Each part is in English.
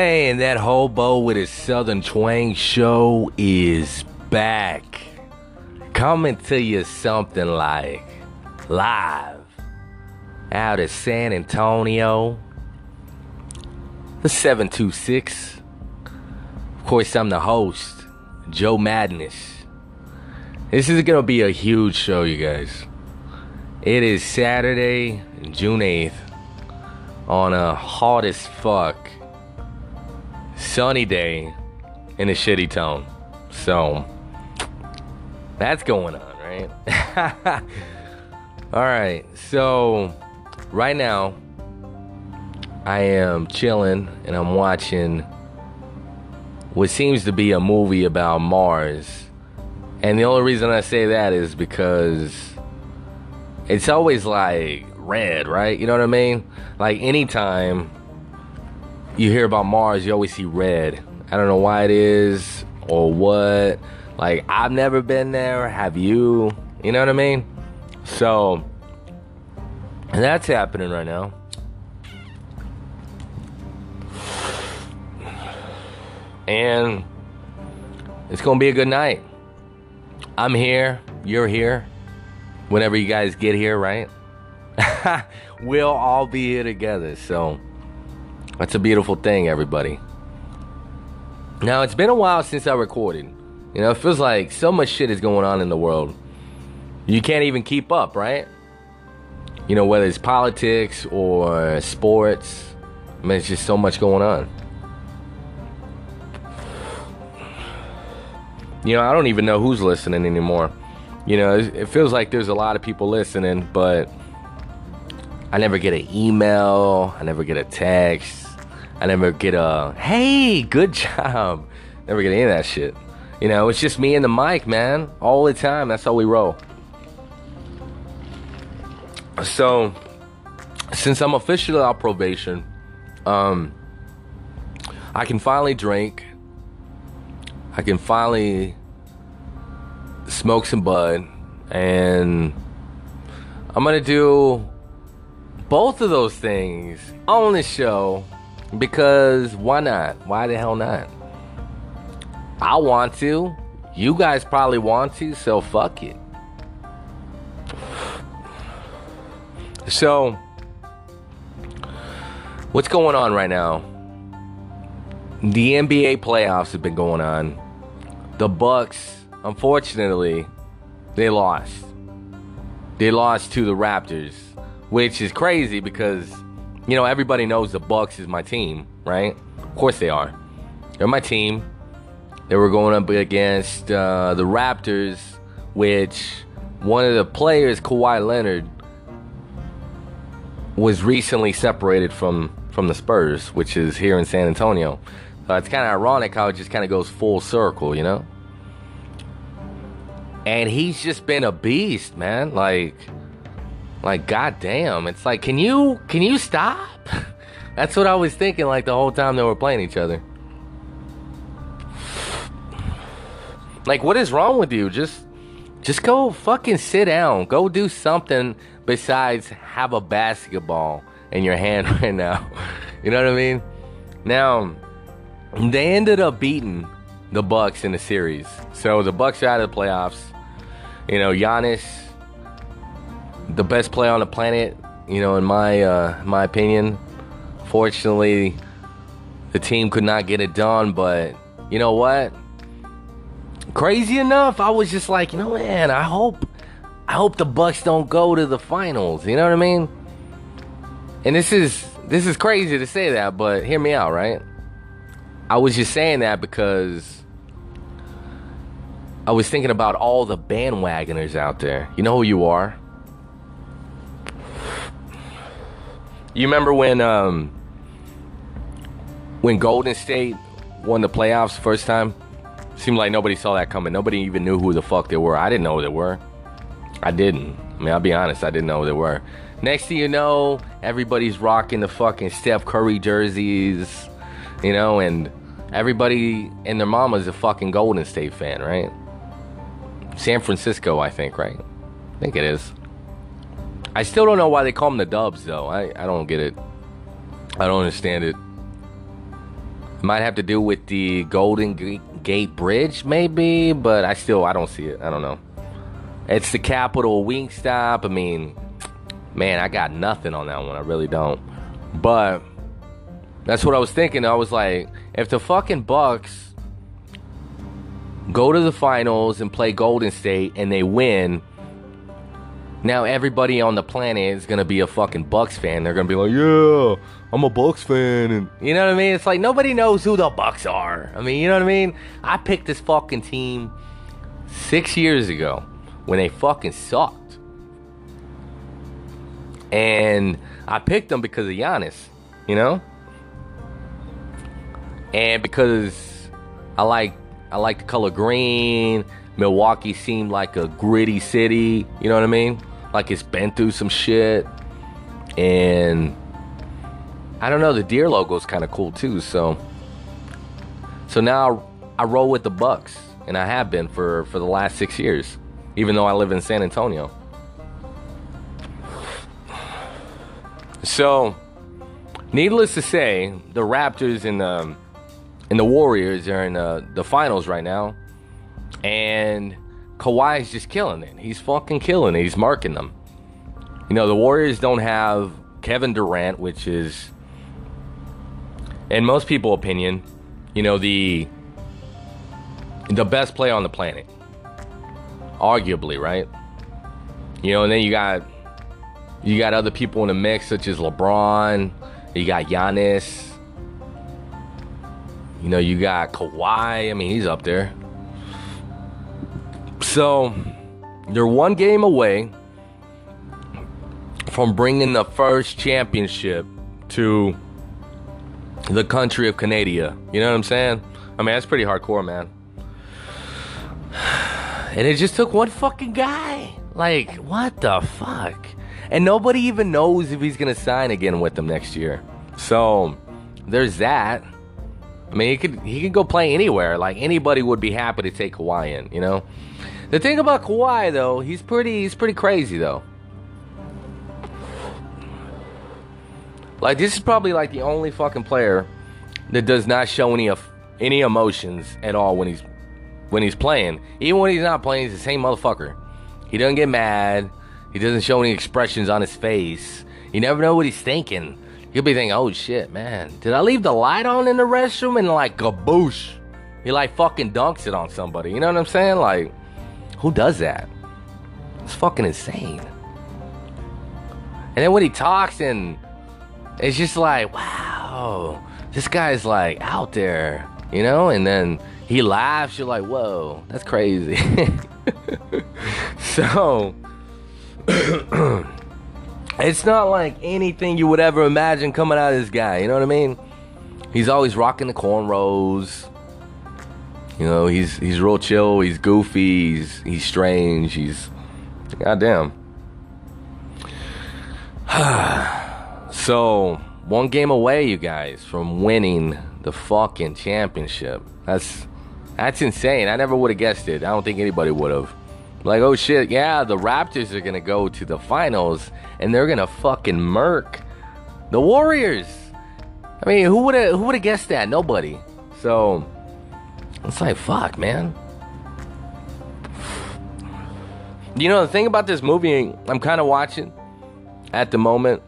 And that hobo with his southern twang show is back. Coming to you something like live out of San Antonio. The 726. Of course, I'm the host, Joe Madness. This is gonna be a huge show, you guys. It is Saturday, June 8th, on a hot as fuck sunny day in a shitty town. So that's going on, right? All right. So right now I am chilling and I'm watching what seems to be a movie about Mars. And the only reason I say that is because it's always like red, right? You know what I mean? Like anytime you hear about Mars, you always see red. I don't know why it is or what. Like, I've never been there. Have you? You know what I mean? So, that's happening right now. And it's going to be a good night. I'm here. You're here. Whenever you guys get here, right? we'll all be here together. So, that's a beautiful thing, everybody. Now, it's been a while since I recorded. You know, it feels like so much shit is going on in the world. You can't even keep up, right? You know, whether it's politics or sports, I mean, it's just so much going on. You know, I don't even know who's listening anymore. You know, it feels like there's a lot of people listening, but I never get an email, I never get a text. I never get a hey, good job. Never get any of that shit. You know, it's just me and the mic, man, all the time. That's how we roll. So, since I'm officially out probation, um, I can finally drink. I can finally smoke some bud, and I'm gonna do both of those things on the show because why not? Why the hell not? I want to. You guys probably want to, so fuck it. So, what's going on right now? The NBA playoffs have been going on. The Bucks, unfortunately, they lost. They lost to the Raptors, which is crazy because you know, everybody knows the Bucks is my team, right? Of course they are. They're my team. They were going up against uh, the Raptors, which one of the players, Kawhi Leonard, was recently separated from from the Spurs, which is here in San Antonio. So it's kind of ironic how it just kind of goes full circle, you know. And he's just been a beast, man. Like like, goddamn, it's like, can you can you stop? That's what I was thinking like the whole time they were playing each other. Like, what is wrong with you? Just just go fucking sit down. Go do something besides have a basketball in your hand right now. You know what I mean? Now, they ended up beating the Bucks in the series. So the Bucks are out of the playoffs. You know, Giannis the best player on the planet, you know, in my uh, my opinion. Fortunately, the team could not get it done, but you know what? Crazy enough, I was just like, you know, man, I hope I hope the Bucks don't go to the finals. You know what I mean? And this is this is crazy to say that, but hear me out, right? I was just saying that because I was thinking about all the bandwagoners out there. You know who you are? You remember when um, when Golden State won the playoffs first time? Seemed like nobody saw that coming. Nobody even knew who the fuck they were. I didn't know who they were. I didn't. I mean, I'll be honest, I didn't know who they were. Next thing you know, everybody's rocking the fucking Steph Curry jerseys, you know, and everybody and their mama's a fucking Golden State fan, right? San Francisco, I think, right? I think it is. I still don't know why they call them the Dubs, though. I, I don't get it. I don't understand it. Might have to do with the Golden Gate Bridge, maybe, but I still I don't see it. I don't know. It's the capital Wingstop. I mean, man, I got nothing on that one. I really don't. But that's what I was thinking. I was like, if the fucking Bucks go to the finals and play Golden State and they win, now everybody on the planet is gonna be a fucking Bucks fan. They're gonna be like, yeah, I'm a Bucks fan, and you know what I mean. It's like nobody knows who the Bucks are. I mean, you know what I mean. I picked this fucking team six years ago when they fucking sucked, and I picked them because of Giannis, you know, and because I like I like the color green. Milwaukee seemed like a gritty city, you know what I mean? Like it's been through some shit. And I don't know, the deer logo is kind of cool too, so so now I roll with the Bucks, and I have been for for the last 6 years, even though I live in San Antonio. So, needless to say, the Raptors and the and the Warriors are in the, the finals right now. And Kawhi's just killing it. He's fucking killing it. He's marking them. You know, the Warriors don't have Kevin Durant, which is, in most people' opinion, you know, the the best player on the planet. Arguably, right? You know, and then you got you got other people in the mix, such as LeBron. You got Giannis. You know, you got Kawhi. I mean, he's up there. So, they're one game away from bringing the first championship to the country of Canada. You know what I'm saying? I mean, that's pretty hardcore, man. And it just took one fucking guy. Like, what the fuck? And nobody even knows if he's going to sign again with them next year. So, there's that. I mean, he could he could go play anywhere. Like anybody would be happy to take Kawhi in, you know. The thing about Kawhi though, he's pretty he's pretty crazy though. Like this is probably like the only fucking player that does not show any of any emotions at all when he's when he's playing. Even when he's not playing, he's the same motherfucker. He doesn't get mad. He doesn't show any expressions on his face. You never know what he's thinking. You'll be thinking, oh shit, man, did I leave the light on in the restroom? And like, gaboosh. He like fucking dunks it on somebody. You know what I'm saying? Like, who does that? It's fucking insane. And then when he talks and it's just like, wow, this guy's like out there, you know? And then he laughs, you're like, whoa, that's crazy. so It's not like anything you would ever imagine coming out of this guy. You know what I mean? He's always rocking the cornrows. You know, he's he's real chill. He's goofy. He's he's strange. He's goddamn. so one game away, you guys, from winning the fucking championship. That's that's insane. I never would have guessed it. I don't think anybody would have. Like, oh shit, yeah, the Raptors are gonna go to the finals and they're gonna fucking murk the Warriors. I mean, who would have who would have guessed that? Nobody. So it's like fuck, man. You know the thing about this movie, I'm kind of watching at the moment.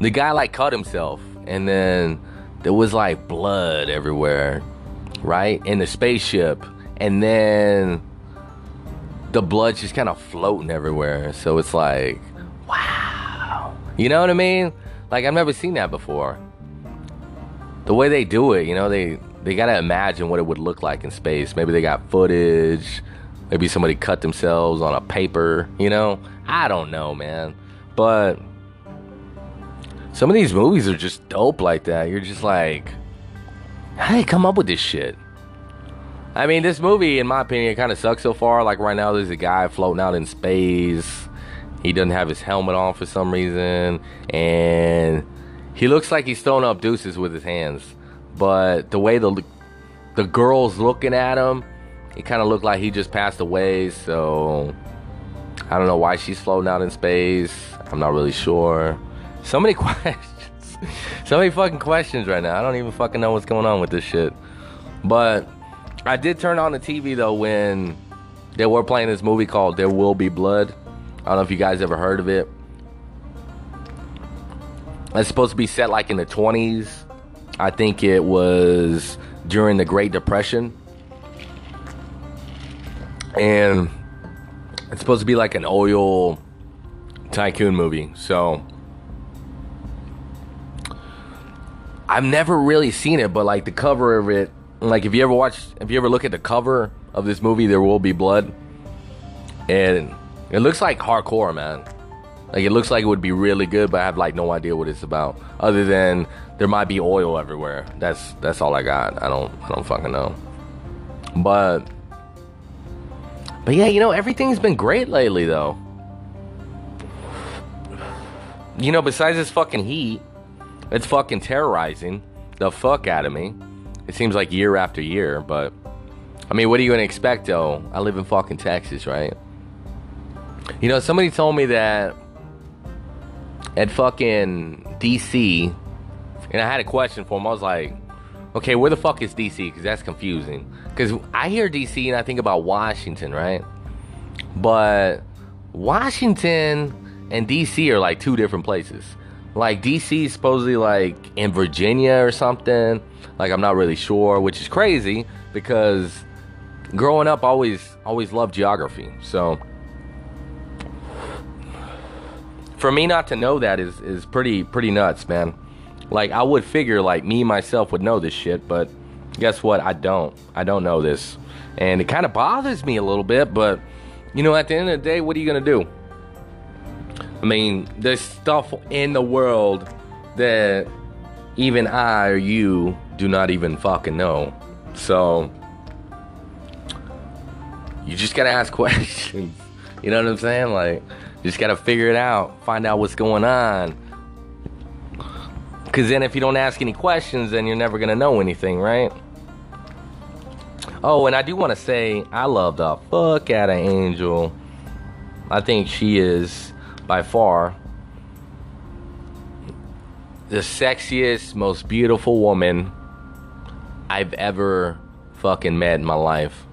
The guy like cut himself, and then there was like blood everywhere, right in the spaceship, and then the blood's just kind of floating everywhere. So it's like, wow. You know what I mean? Like I've never seen that before. The way they do it, you know, they they gotta imagine what it would look like in space. Maybe they got footage. Maybe somebody cut themselves on a paper. You know, I don't know, man. But some of these movies are just dope like that. You're just like, how do they come up with this shit? I mean, this movie, in my opinion, kind of sucks so far. Like right now, there's a guy floating out in space. He doesn't have his helmet on for some reason, and he looks like he's throwing up deuces with his hands. But the way the the girl's looking at him, it kind of looked like he just passed away. So I don't know why she's floating out in space. I'm not really sure. So many questions. so many fucking questions right now. I don't even fucking know what's going on with this shit. But I did turn on the TV though when they were playing this movie called There Will Be Blood. I don't know if you guys ever heard of it. It's supposed to be set like in the 20s. I think it was during the Great Depression. And it's supposed to be like an oil tycoon movie. So I've never really seen it, but like the cover of it, like if you ever watch, if you ever look at the cover of this movie, there will be blood, and it looks like hardcore, man. Like it looks like it would be really good, but I have like no idea what it's about. Other than there might be oil everywhere. That's that's all I got. I don't I don't fucking know. But but yeah, you know everything's been great lately though. You know, besides this fucking heat, it's fucking terrorizing the fuck out of me. It seems like year after year, but I mean, what are you gonna expect though? I live in fucking Texas, right? You know, somebody told me that at fucking DC, and I had a question for him. I was like, okay, where the fuck is DC? Because that's confusing. Because I hear DC and I think about Washington, right? But Washington and DC are like two different places. Like DC is supposedly like in Virginia or something. Like I'm not really sure, which is crazy because growing up, I always always loved geography. So for me not to know that is is pretty pretty nuts, man. Like I would figure like me myself would know this shit, but guess what? I don't. I don't know this. And it kind of bothers me a little bit, but you know, at the end of the day, what are you going to do? I mean, there's stuff in the world that even I or you do not even fucking know. So you just got to ask questions. You know what I'm saying? Like you just got to figure it out, find out what's going on. Because then, if you don't ask any questions, then you're never going to know anything, right? Oh, and I do want to say, I love the fuck out of Angel. I think she is by far the sexiest, most beautiful woman I've ever fucking met in my life.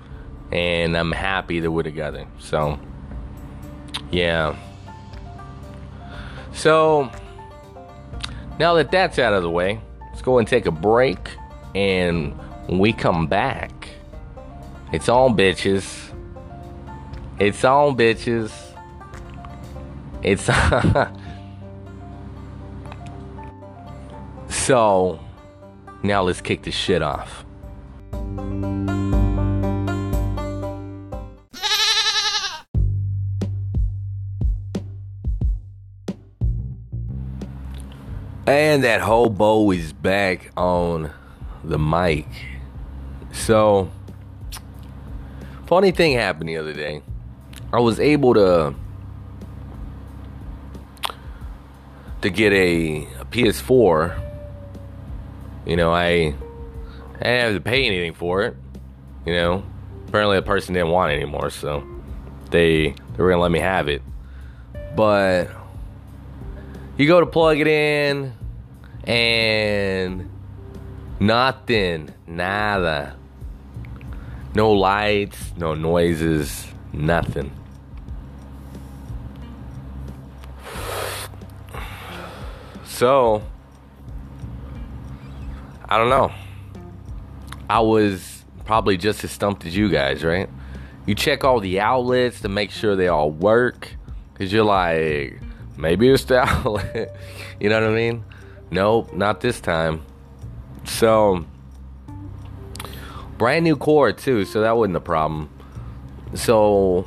And I'm happy that we're together. So. Yeah. So, now that that's out of the way, let's go and take a break. And when we come back, it's on bitches. It's on bitches. It's so now let's kick this shit off. And that hobo is back on the mic. So, funny thing happened the other day. I was able to to get a, a PS4. You know, I, I didn't have to pay anything for it. You know, apparently the person didn't want it anymore, so they they were gonna let me have it. But you go to plug it in and nothing, nada. No lights, no noises, nothing. So, I don't know. I was probably just as stumped as you guys, right? You check all the outlets to make sure they all work. Cause you're like, maybe it's the outlet. you know what I mean? Nope, not this time. So, brand new cord too, so that wasn't a problem. So,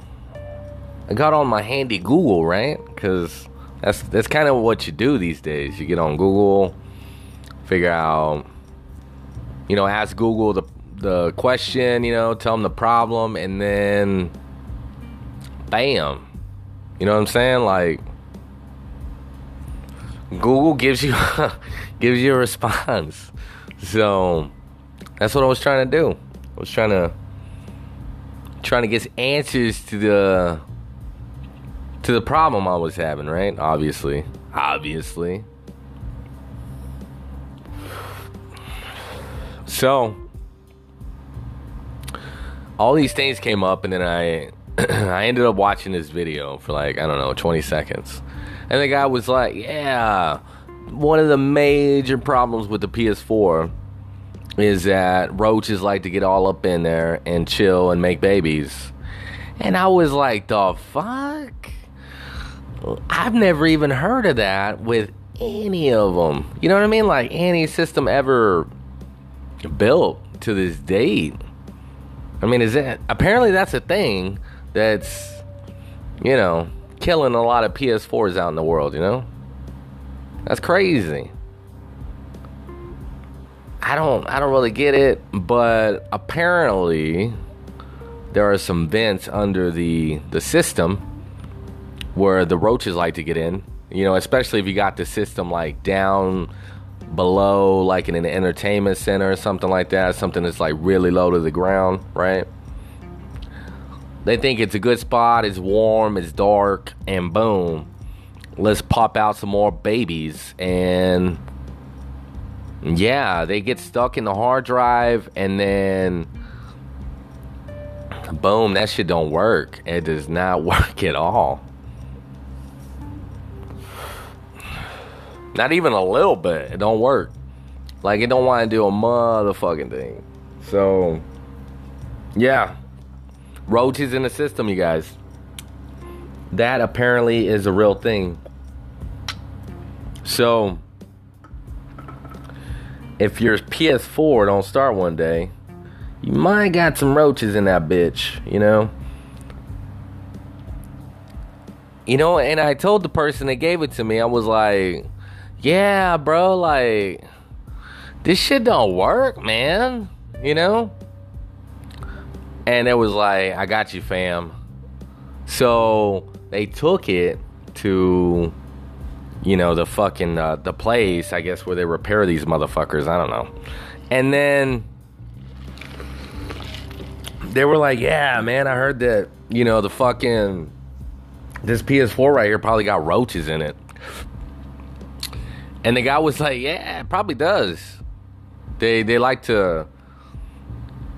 I got on my handy Google, right? Because that's that's kind of what you do these days. You get on Google, figure out, you know, ask Google the the question, you know, tell them the problem, and then, bam, you know what I'm saying? Like, Google gives you gives you a response. So that's what I was trying to do. I was trying to trying to get answers to the to the problem I was having, right? Obviously. Obviously. So all these things came up and then I I ended up watching this video for like, I don't know, 20 seconds and the guy was like, "Yeah, one of the major problems with the PS4 is that roaches like to get all up in there and chill and make babies," and I was like, "The fuck." I've never even heard of that with any of them. You know what I mean? Like any system ever built to this date. I mean, is that apparently that's a thing that's you know killing a lot of PS4s out in the world. You know, that's crazy. I don't I don't really get it, but apparently there are some vents under the the system where the roaches like to get in. You know, especially if you got the system like down below, like in an entertainment center or something like that, something that's like really low to the ground, right? They think it's a good spot, it's warm, it's dark, and boom, let's pop out some more babies. And yeah, they get stuck in the hard drive, and then boom, that shit don't work. It does not work at all. Not even a little bit. It don't work. Like it don't want to do a motherfucking thing. So yeah. Roaches in the system, you guys. That apparently is a real thing. So if your PS4 don't start one day, you might got some roaches in that bitch, you know? You know, and I told the person that gave it to me, I was like, yeah, bro, like this shit don't work, man. You know? And it was like, I got you, fam. So they took it to, you know, the fucking uh, the place, I guess, where they repair these motherfuckers. I don't know. And then they were like, "Yeah, man, I heard that, you know, the fucking this PS4 right here probably got roaches in it." And the guy was like, "Yeah, it probably does. They they like to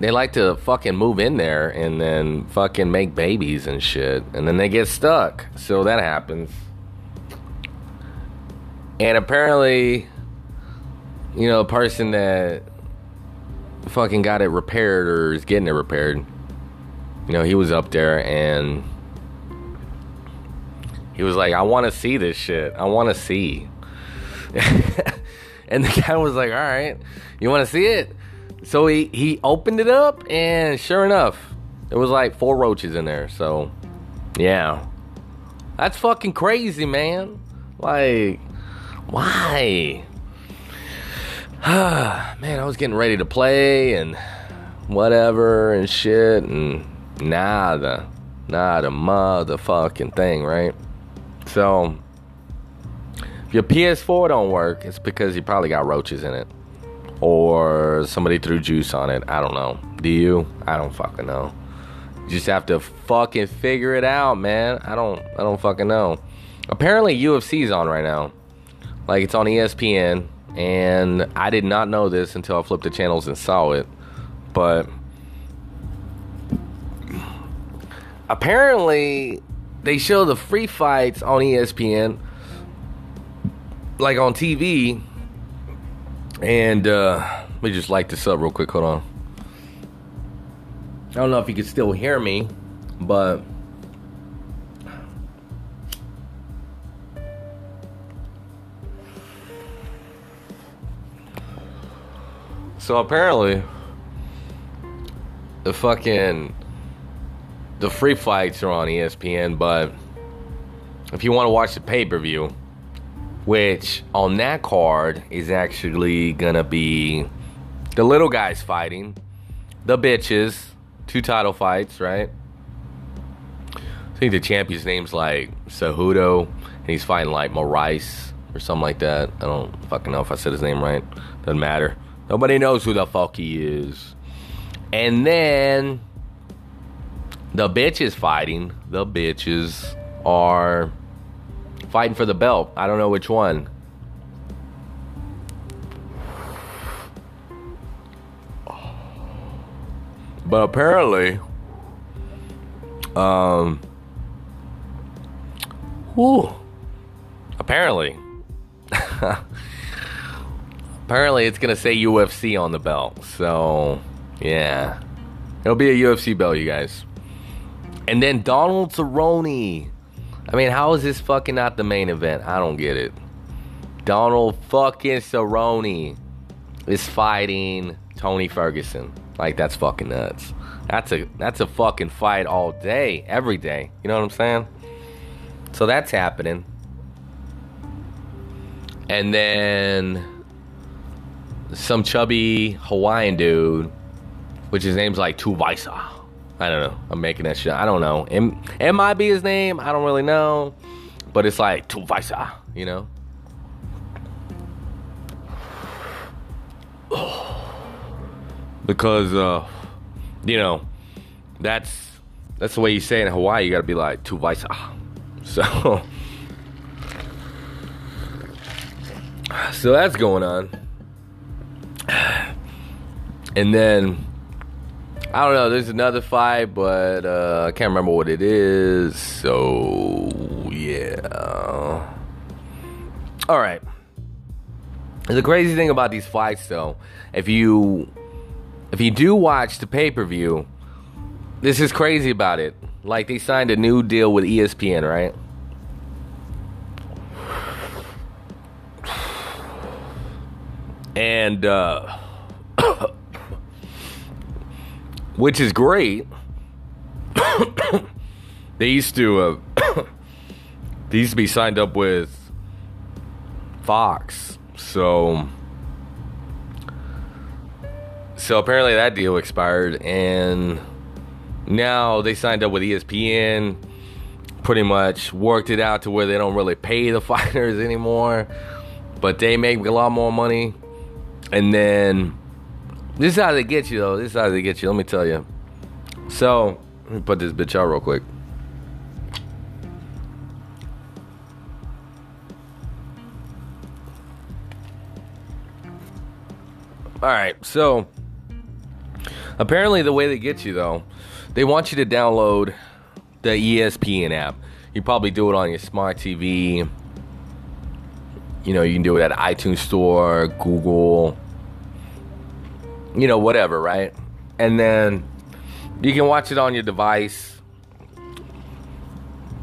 they like to fucking move in there and then fucking make babies and shit, and then they get stuck. So that happens. And apparently, you know, a person that fucking got it repaired or is getting it repaired, you know, he was up there and he was like, "I want to see this shit. I want to see." and the guy was like, "All right, you want to see it?" So he he opened it up, and sure enough, it was like four roaches in there. So, yeah, that's fucking crazy, man. Like, why? man, I was getting ready to play and whatever and shit, and nada, not a motherfucking thing, right? So if your PS4 don't work, it's because you probably got roaches in it. Or somebody threw juice on it. I don't know. Do you? I don't fucking know. You just have to fucking figure it out, man. I don't I don't fucking know. Apparently UFC's on right now. Like it's on ESPN and I did not know this until I flipped the channels and saw it. But apparently they show the free fights on ESPN like on TV, and uh, let me just light this up real quick. Hold on. I don't know if you can still hear me, but so apparently the fucking the free fights are on ESPN, but if you want to watch the pay per view, which on that card is actually gonna be the little guys fighting the bitches, two title fights, right? I think the champion's name's like Cejudo, and he's fighting like Moraes or something like that. I don't fucking know if I said his name right. Doesn't matter. Nobody knows who the fuck he is. And then the bitches fighting. The bitches are fighting for the belt. I don't know which one. But apparently, um, whew, apparently, apparently it's gonna say UFC on the belt. So, yeah, it'll be a UFC belt, you guys. And then Donald Cerrone. I mean, how is this fucking not the main event? I don't get it. Donald fucking Cerrone is fighting Tony Ferguson. Like that's fucking nuts. That's a that's a fucking fight all day, every day. You know what I'm saying? So that's happening. And then some chubby Hawaiian dude, which his name's like Tuivasa. I don't know. I'm making that shit. I don't know. M- might be his name. I don't really know. But it's like Tuivasa, you know? because uh, you know that's that's the way you say in Hawaii. You got to be like Tuivasa. So so that's going on, and then I don't know. There's another fight, but uh, I can't remember what it is. So yeah. All right. The crazy thing about these fights, though, if you if you do watch the pay per view, this is crazy about it. Like they signed a new deal with ESPN, right? And uh, which is great. they used to uh, they used to be signed up with Fox, so so apparently that deal expired, and now they signed up with ESPN. Pretty much worked it out to where they don't really pay the fighters anymore, but they make a lot more money. And then this is how they get you, though. This is how they get you. Let me tell you. So let me put this bitch out real quick. All right, so Apparently, the way they get you though, they want you to download the ESPN app. You probably do it on your smart TV. You know, you can do it at iTunes Store, Google, you know, whatever, right? And then you can watch it on your device,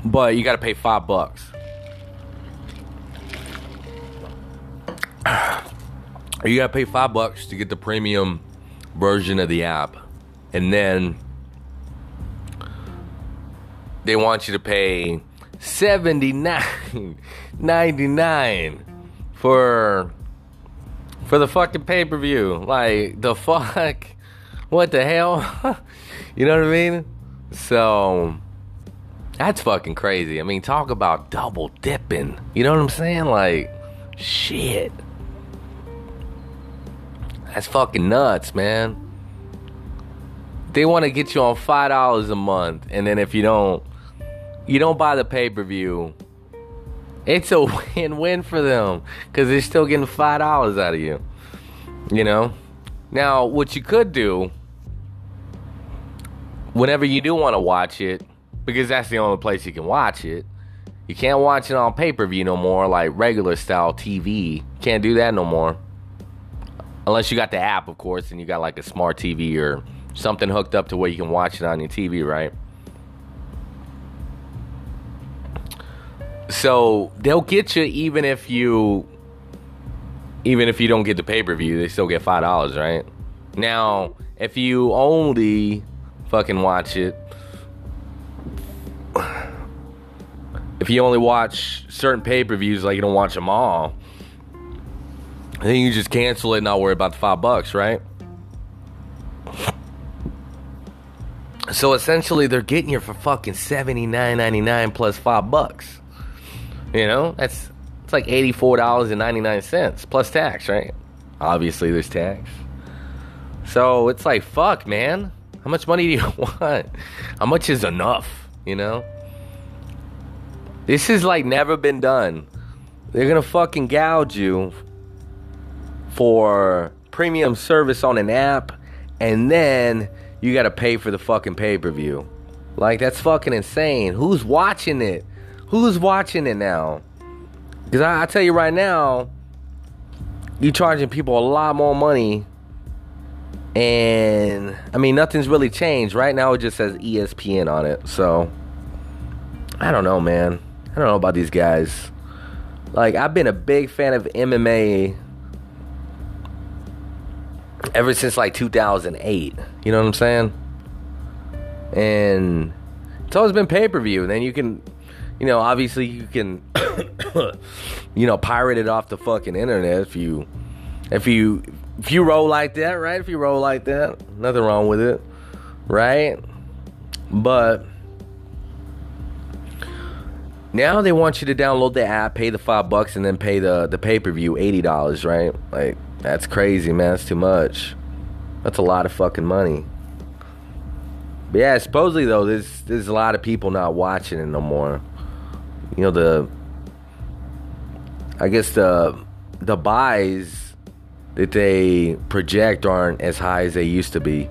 but you got to pay five bucks. You got to pay five bucks to get the premium version of the app. And then they want you to pay seventy nine ninety nine for for the fucking pay per view. Like the fuck, what the hell? you know what I mean? So that's fucking crazy. I mean, talk about double dipping. You know what I'm saying? Like shit. That's fucking nuts, man. They want to get you on five dollars a month, and then if you don't, you don't buy the pay per view. It's a win-win for them because they're still getting five dollars out of you. You know. Now, what you could do, whenever you do want to watch it, because that's the only place you can watch it. You can't watch it on pay per view no more, like regular style TV. Can't do that no more. Unless you got the app, of course, and you got like a smart TV or something hooked up to where you can watch it on your TV, right? So they'll get you even if you even if you don't get the pay per view, they still get five dollars, right? Now, if you only fucking watch it, if you only watch certain pay per views, like you don't watch them all, then you just cancel it and not worry about the five bucks, right? So essentially, they're getting you for fucking seventy nine ninety nine plus five bucks. You know, that's it's like eighty four dollars and ninety nine cents plus tax, right? Obviously, there's tax. So it's like, fuck, man. How much money do you want? How much is enough? You know. This is like never been done. They're gonna fucking gouge you for premium service on an app and then you got to pay for the fucking pay per view. Like that's fucking insane. Who's watching it? Who's watching it now? Because I, I tell you right now, you're charging people a lot more money. And I mean, nothing's really changed. Right now, it just says ESPN on it. So I don't know, man. I don't know about these guys. Like, I've been a big fan of MMA ever since like 2008. You know what I'm saying? And it's always been pay per view. Then you can, you know, obviously you can, you know, pirate it off the fucking internet if you, if you, if you roll like that, right? If you roll like that, nothing wrong with it, right? But now they want you to download the app, pay the five bucks, and then pay the the pay per view eighty dollars, right? Like that's crazy, man. That's too much. That's a lot of fucking money. But yeah, supposedly though, there's there's a lot of people not watching it no more. You know the, I guess the the buys that they project aren't as high as they used to be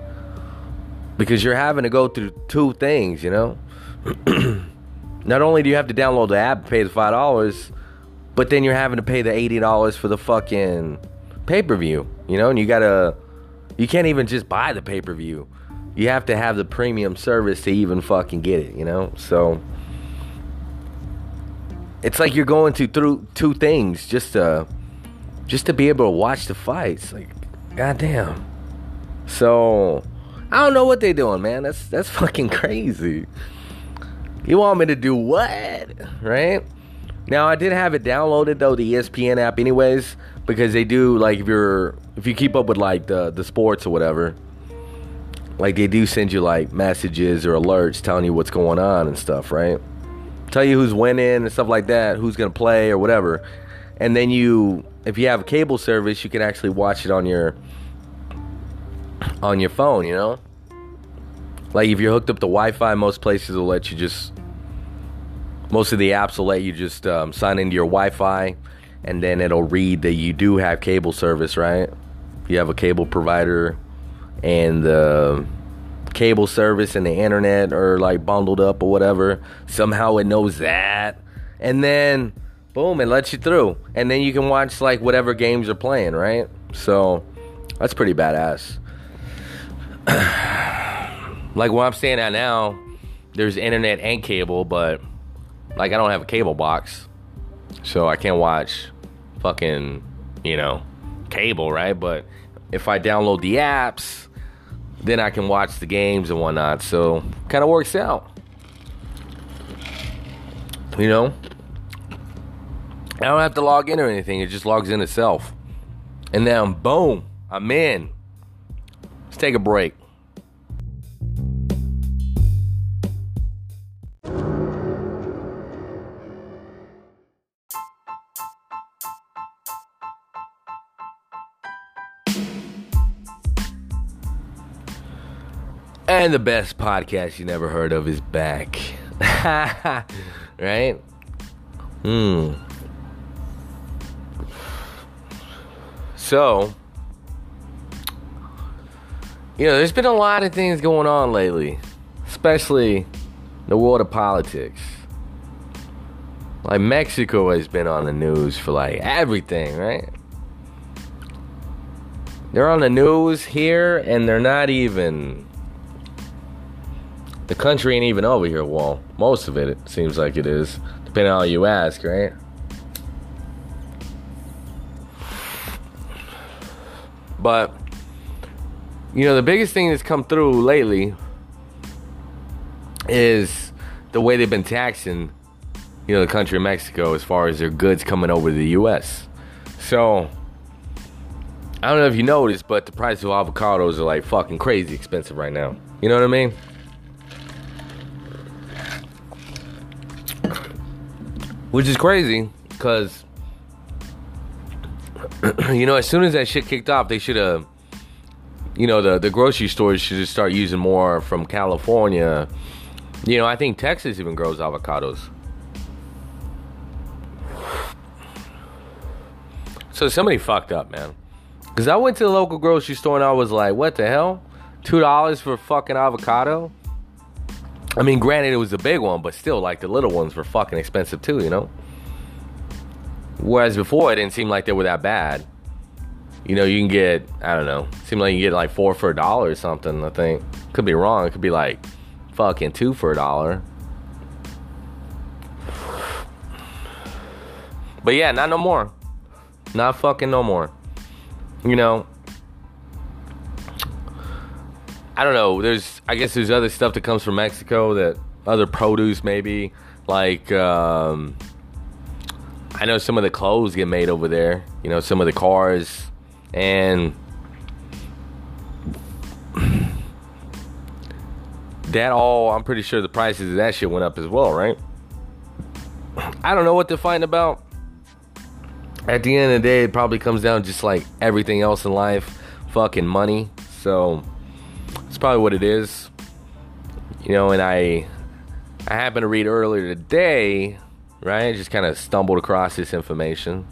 because you're having to go through two things, you know. Not only do you have to download the app and pay the five dollars, but then you're having to pay the eighty dollars for the fucking pay per view. You know, and you gotta, you can't even just buy the pay per view. You have to have the premium service to even fucking get it. You know, so it's like you're going to through two things just to, just to be able to watch the fights. Like, goddamn. So I don't know what they're doing, man. That's that's fucking crazy. You want me to do what? Right? Now I did have it downloaded though, the ESPN app anyways, because they do like if you're if you keep up with like the the sports or whatever, like they do send you like messages or alerts telling you what's going on and stuff, right? Tell you who's winning and stuff like that, who's gonna play or whatever. And then you if you have a cable service, you can actually watch it on your on your phone, you know? Like if you're hooked up to Wi-Fi, most places will let you just. Most of the apps will let you just um, sign into your Wi-Fi, and then it'll read that you do have cable service, right? You have a cable provider, and the cable service and the internet are like bundled up or whatever. Somehow it knows that, and then boom, it lets you through, and then you can watch like whatever games are playing, right? So that's pretty badass. like where I'm staying at now, there's internet and cable, but like I don't have a cable box, so I can't watch fucking you know cable, right? But if I download the apps, then I can watch the games and whatnot. So kind of works out, you know. I don't have to log in or anything; it just logs in itself, and then boom, I'm in. Let's take a break. And the best podcast you never heard of is back. right? Hmm. So, you know, there's been a lot of things going on lately, especially the world of politics. Like Mexico has been on the news for like everything, right? They're on the news here and they're not even the country ain't even over here. Well, most of it, it seems like it is, depending on how you ask, right? But, you know, the biggest thing that's come through lately is the way they've been taxing, you know, the country of Mexico as far as their goods coming over to the U.S. So, I don't know if you noticed, but the price of avocados are like fucking crazy expensive right now. You know what I mean? Which is crazy because, you know, as soon as that shit kicked off, they should have, you know, the, the grocery stores should just start using more from California. You know, I think Texas even grows avocados. So somebody fucked up, man. Because I went to the local grocery store and I was like, what the hell? Two dollars for fucking avocado. I mean, granted, it was a big one, but still, like the little ones were fucking expensive too, you know. Whereas before, it didn't seem like they were that bad. You know, you can get I don't know. Seemed like you get like four for a dollar or something. I think could be wrong. It could be like fucking two for a dollar. But yeah, not no more. Not fucking no more. You know, I don't know. There's, I guess there's other stuff that comes from Mexico that other produce maybe. Like, um, I know some of the clothes get made over there. You know, some of the cars and that all. I'm pretty sure the prices of that shit went up as well, right? I don't know what they're fighting about at the end of the day, it probably comes down just like everything else in life, fucking money. So it's probably what it is. You know, and I I happened to read earlier today, right? I just kind of stumbled across this information.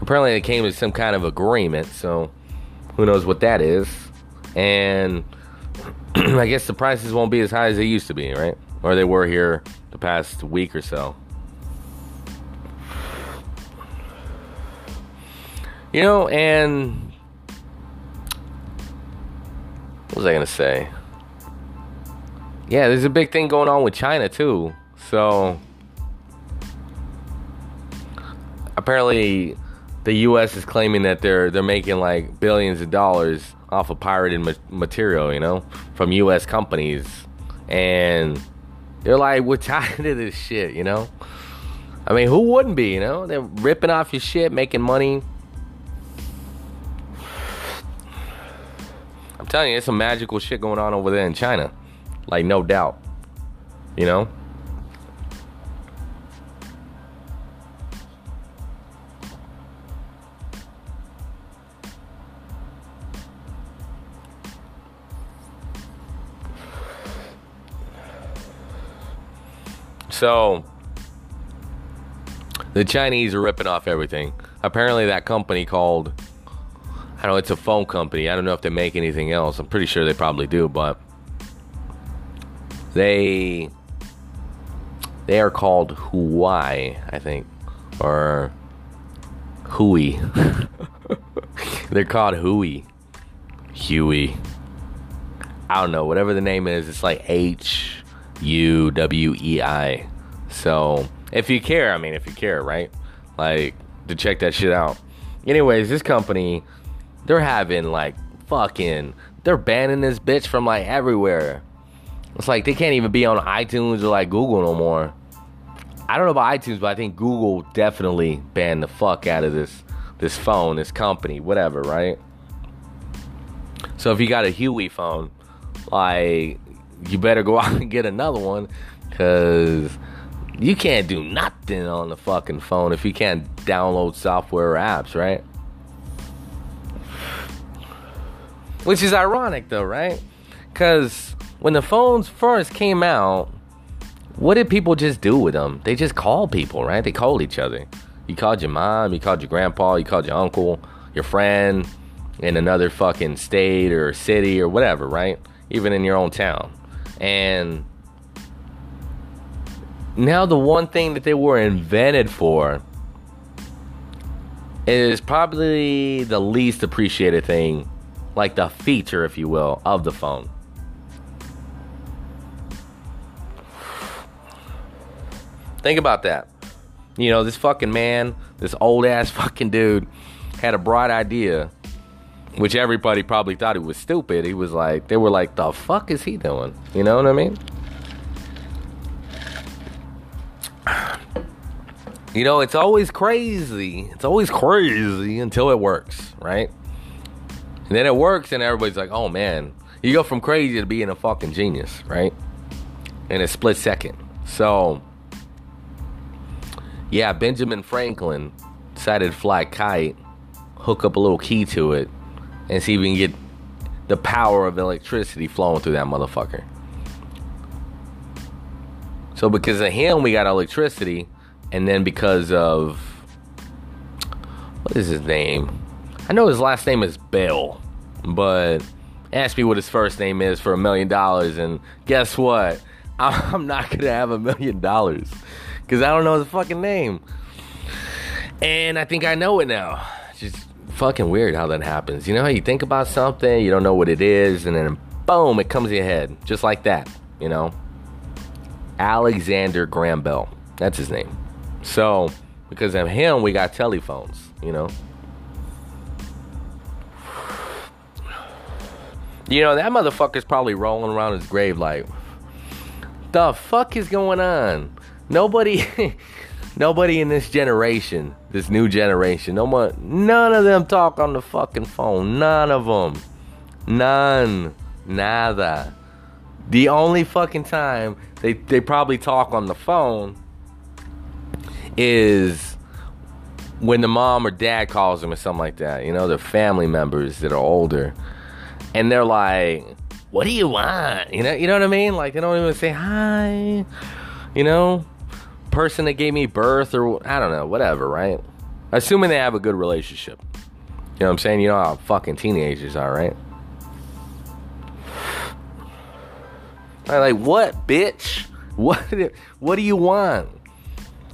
Apparently, it came to some kind of agreement, so who knows what that is. And I guess the prices won't be as high as they used to be, right? Or they were here the past week or so. You know, and was I gonna say? Yeah, there's a big thing going on with China too. So apparently, the U.S. is claiming that they're they're making like billions of dollars off of pirated ma- material, you know, from U.S. companies, and they're like, we're tired of this shit, you know. I mean, who wouldn't be, you know? They're ripping off your shit, making money telling you, it's some magical shit going on over there in China. Like, no doubt. You know? So, the Chinese are ripping off everything. Apparently, that company called I don't know it's a phone company. I don't know if they make anything else. I'm pretty sure they probably do, but they they are called Huawei, I think, or Hui. They're called Hui. Huey. I don't know. Whatever the name is, it's like H U W E I. So if you care, I mean, if you care, right? Like to check that shit out. Anyways, this company they're having like fucking they're banning this bitch from like everywhere. It's like they can't even be on iTunes or like Google no more. I don't know about iTunes, but I think Google definitely banned the fuck out of this this phone, this company, whatever, right? So if you got a Huawei phone, like you better go out and get another one cuz you can't do nothing on the fucking phone if you can't download software or apps, right? Which is ironic though, right? Because when the phones first came out, what did people just do with them? They just called people, right? They called each other. You called your mom, you called your grandpa, you called your uncle, your friend in another fucking state or city or whatever, right? Even in your own town. And now the one thing that they were invented for is probably the least appreciated thing like the feature, if you will, of the phone. Think about that. You know, this fucking man, this old ass fucking dude, had a bright idea, which everybody probably thought he was stupid. He was like, they were like, the fuck is he doing? You know what I mean? You know, it's always crazy. It's always crazy until it works, right? And then it works, and everybody's like, oh man, you go from crazy to being a fucking genius, right? In a split second. So, yeah, Benjamin Franklin decided to fly a kite, hook up a little key to it, and see if we can get the power of electricity flowing through that motherfucker. So, because of him, we got electricity, and then because of what is his name? I know his last name is Bell, but ask me what his first name is for a million dollars, and guess what? I'm not gonna have a million dollars because I don't know his fucking name. And I think I know it now. It's Just fucking weird how that happens. You know how you think about something, you don't know what it is, and then boom, it comes to your head. Just like that, you know? Alexander Graham Bell. That's his name. So, because of him, we got telephones, you know? You know, that motherfucker's probably rolling around his grave like, the fuck is going on? Nobody, nobody in this generation, this new generation, no one, none of them talk on the fucking phone. None of them. None. Nada. The only fucking time they, they probably talk on the phone is when the mom or dad calls them or something like that. You know, the family members that are older and they're like, "What do you want?" You know, you know what I mean? Like they don't even say hi. You know, person that gave me birth or I don't know, whatever, right? Assuming they have a good relationship. You know what I'm saying? You know how fucking teenagers are, right? I'm like, what, bitch? What? What do you want?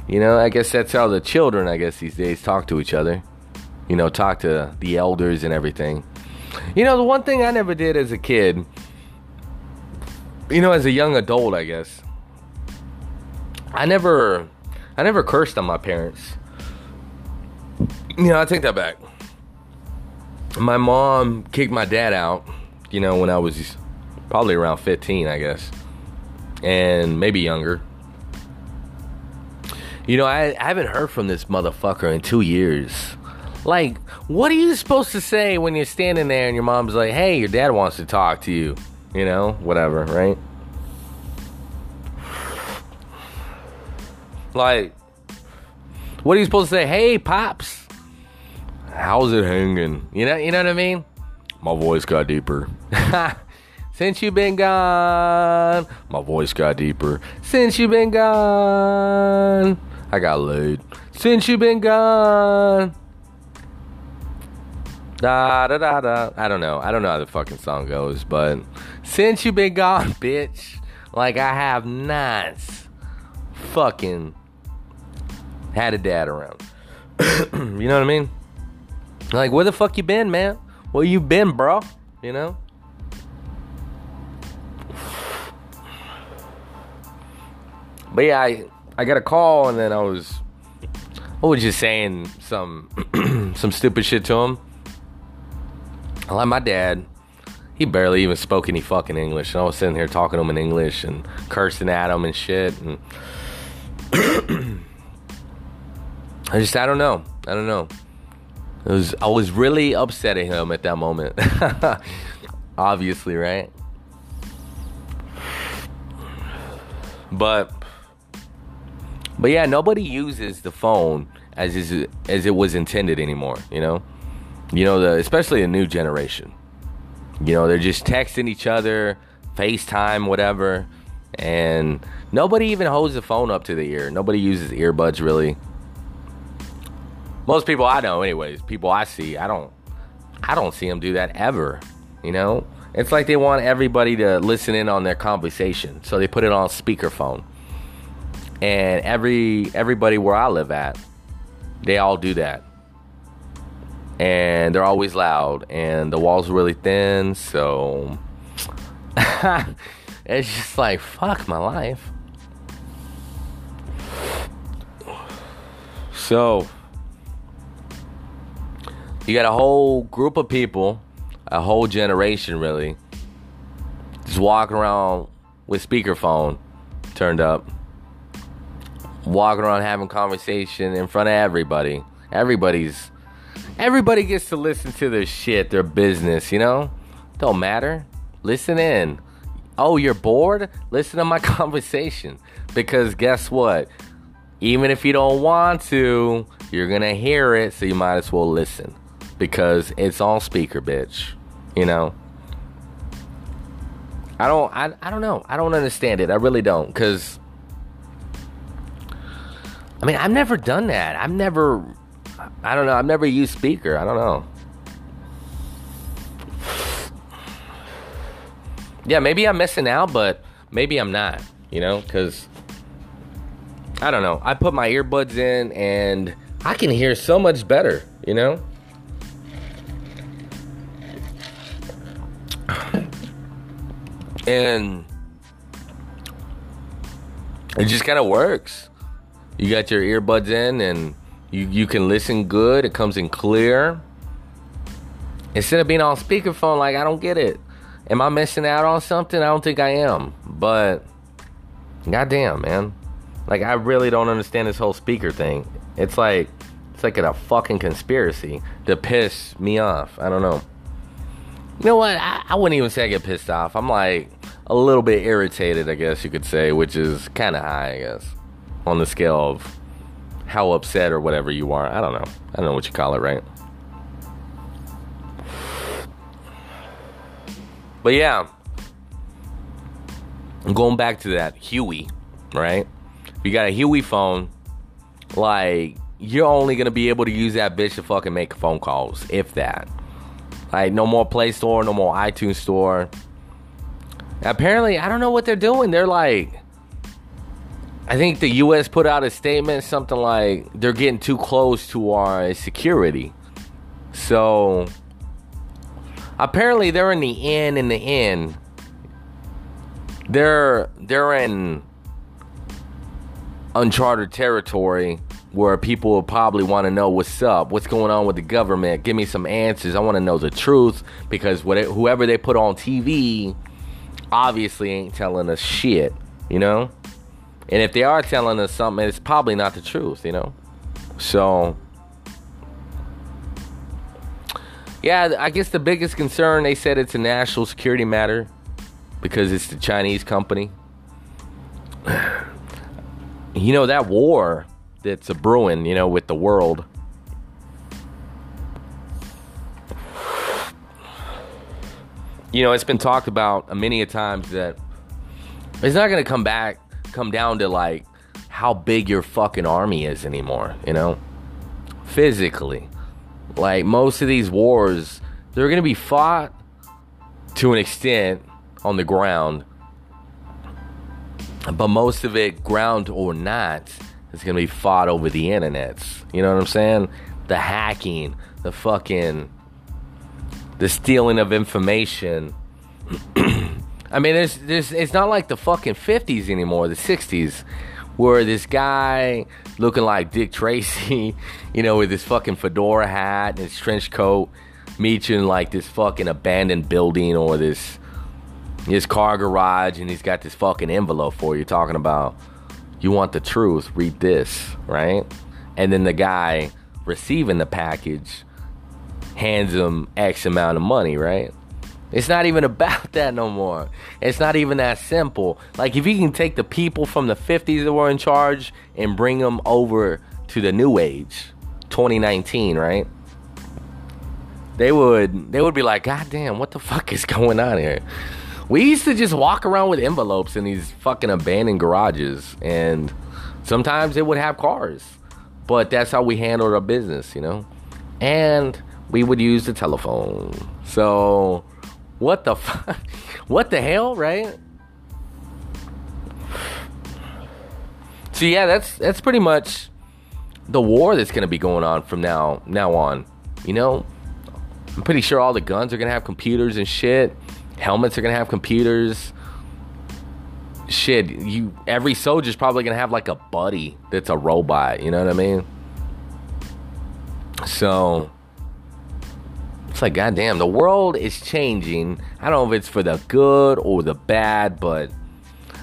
You know, I guess that's how the children, I guess these days, talk to each other. You know, talk to the elders and everything. You know, the one thing I never did as a kid, you know, as a young adult, I guess, I never, I never cursed on my parents. You know, I take that back. My mom kicked my dad out, you know, when I was probably around 15, I guess, and maybe younger. You know, I, I haven't heard from this motherfucker in two years. Like, what are you supposed to say when you're standing there and your mom's like, hey, your dad wants to talk to you? You know, whatever, right? Like, what are you supposed to say? Hey, pops, how's it hanging? You know, you know what I mean? My voice got deeper. Since you've been gone, my voice got deeper. Since you've been gone, I got laid. Since you've been gone. Da da da da. I don't know. I don't know how the fucking song goes, but since you been gone, bitch, like I have not fucking had a dad around. you know what I mean? Like, where the fuck you been, man? Where you been, bro? You know? But yeah, I I got a call and then I was I was just saying some some stupid shit to him like my dad, he barely even spoke any fucking English. And I was sitting here talking to him in English and cursing at him and shit. And I just, I don't know. I don't know. It was, I was really upset at him at that moment. Obviously, right? But, but yeah, nobody uses the phone as is, as it was intended anymore. You know. You know, the especially a new generation. You know, they're just texting each other, FaceTime, whatever, and nobody even holds the phone up to the ear. Nobody uses earbuds really. Most people I know, anyways, people I see, I don't, I don't see them do that ever. You know, it's like they want everybody to listen in on their conversation, so they put it on speakerphone. And every everybody where I live at, they all do that and they're always loud and the walls are really thin so it's just like fuck my life. So you got a whole group of people a whole generation really just walking around with speakerphone turned up walking around having conversation in front of everybody. Everybody's Everybody gets to listen to their shit, their business, you know? Don't matter. Listen in. Oh, you're bored? Listen to my conversation. Because guess what? Even if you don't want to, you're gonna hear it, so you might as well listen. Because it's on speaker, bitch. You know? I don't I, I don't know. I don't understand it. I really don't. Cause I mean I've never done that. I've never I don't know. I've never used speaker. I don't know. yeah, maybe I'm missing out, but maybe I'm not, you know, because I don't know. I put my earbuds in and I can hear so much better, you know? And it just kind of works. You got your earbuds in and you, you can listen good. It comes in clear. Instead of being on speakerphone, like, I don't get it. Am I missing out on something? I don't think I am. But, goddamn, man. Like, I really don't understand this whole speaker thing. It's like, it's like a fucking conspiracy to piss me off. I don't know. You know what? I, I wouldn't even say I get pissed off. I'm like a little bit irritated, I guess you could say, which is kind of high, I guess, on the scale of how upset or whatever you are. I don't know. I don't know what you call it, right? But yeah, going back to that Huey, right? If you got a Huey phone, like you're only gonna be able to use that bitch to fucking make phone calls, if that. Like no more Play Store, no more iTunes Store. Apparently, I don't know what they're doing. They're like, I think the U.S. put out a statement, something like they're getting too close to our security. So apparently they're in the end. in the end, They're they're in uncharted territory where people will probably want to know what's up, what's going on with the government. Give me some answers. I want to know the truth because whoever they put on TV obviously ain't telling us shit, you know? And if they are telling us something, it's probably not the truth, you know? So Yeah, I guess the biggest concern they said it's a national security matter because it's the Chinese company. You know that war that's a brewing, you know, with the world. You know, it's been talked about many a times that it's not going to come back, come down to like how big your fucking army is anymore, you know? Physically. Like most of these wars, they're going to be fought to an extent on the ground, but most of it, ground or not, is going to be fought over the internets. You know what I'm saying? The hacking, the fucking, the stealing of information. I mean, there's, there's, it's not like the fucking 50s anymore, the 60s, where this guy looking like Dick Tracy, you know, with his fucking fedora hat and his trench coat, meets you in like this fucking abandoned building or this his car garage, and he's got this fucking envelope for you talking about you want the truth, read this, right? And then the guy receiving the package hands him X amount of money, right? It's not even about that no more. It's not even that simple. Like if you can take the people from the 50s that were in charge and bring them over to the new age, 2019, right? They would they would be like, "God damn, what the fuck is going on here?" We used to just walk around with envelopes in these fucking abandoned garages and sometimes it would have cars. But that's how we handled our business, you know? And we would use the telephone. So what the fuck? What the hell, right? So yeah, that's that's pretty much the war that's gonna be going on from now now on. You know, I'm pretty sure all the guns are gonna have computers and shit. Helmets are gonna have computers. Shit, you every soldier's probably gonna have like a buddy that's a robot. You know what I mean? So it's like, goddamn, the world is changing. I don't know if it's for the good or the bad, but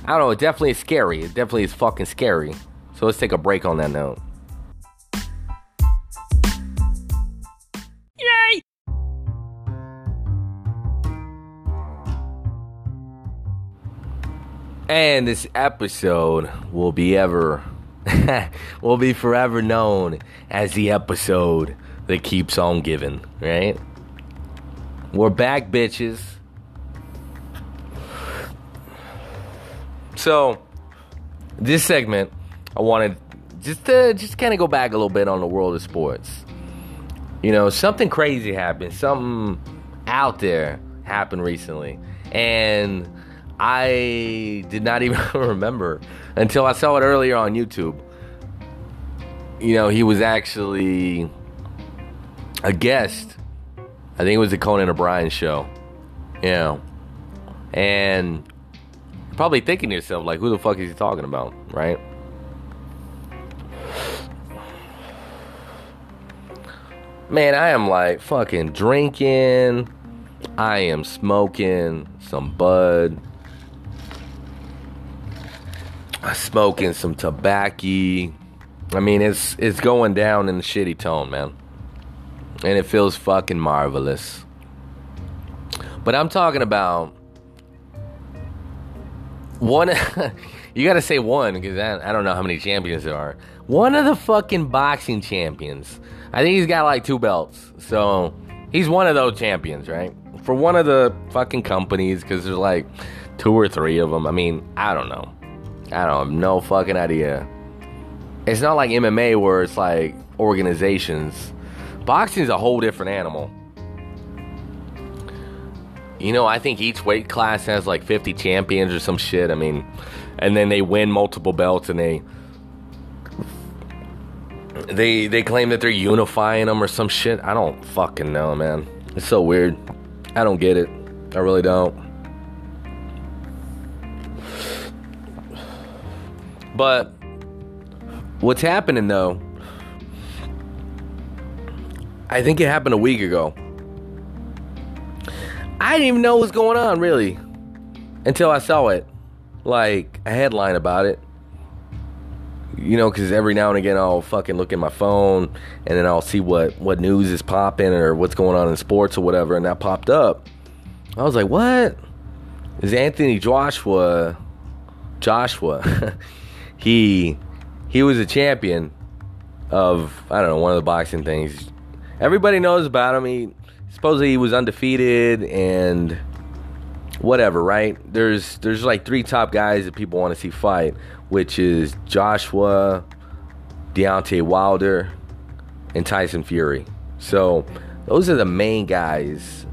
I don't know. It definitely is scary. It definitely is fucking scary. So let's take a break on that note. Yay! And this episode will be ever, will be forever known as the episode that keeps on giving, right? We're back, bitches. So, this segment, I wanted just to just kind of go back a little bit on the world of sports. You know, something crazy happened. Something out there happened recently. and I did not even remember until I saw it earlier on YouTube. You know, he was actually a guest. I think it was the Conan O'Brien show. You know, and probably thinking to yourself, like, who the fuck is he talking about, right? Man, I am like fucking drinking. I am smoking some bud. I'm smoking some tobacco. I mean, it's it's going down in the shitty tone, man. And it feels fucking marvelous. But I'm talking about one. you got to say one because I, I don't know how many champions there are. One of the fucking boxing champions. I think he's got like two belts. So he's one of those champions, right? For one of the fucking companies because there's like two or three of them. I mean, I don't know. I don't have no fucking idea. It's not like MMA where it's like organizations. Boxing is a whole different animal. You know, I think each weight class has like 50 champions or some shit. I mean, and then they win multiple belts and they they they claim that they're unifying them or some shit. I don't fucking know, man. It's so weird. I don't get it. I really don't. But what's happening though? I think it happened a week ago. I didn't even know what was going on really until I saw it, like a headline about it. You know, because every now and again I'll fucking look at my phone and then I'll see what what news is popping or what's going on in sports or whatever, and that popped up. I was like, "What is Anthony Joshua? Joshua? he he was a champion of I don't know one of the boxing things. Everybody knows about him. He supposedly he was undefeated and whatever, right? There's there's like three top guys that people want to see fight, which is Joshua, Deontay Wilder, and Tyson Fury. So those are the main guys.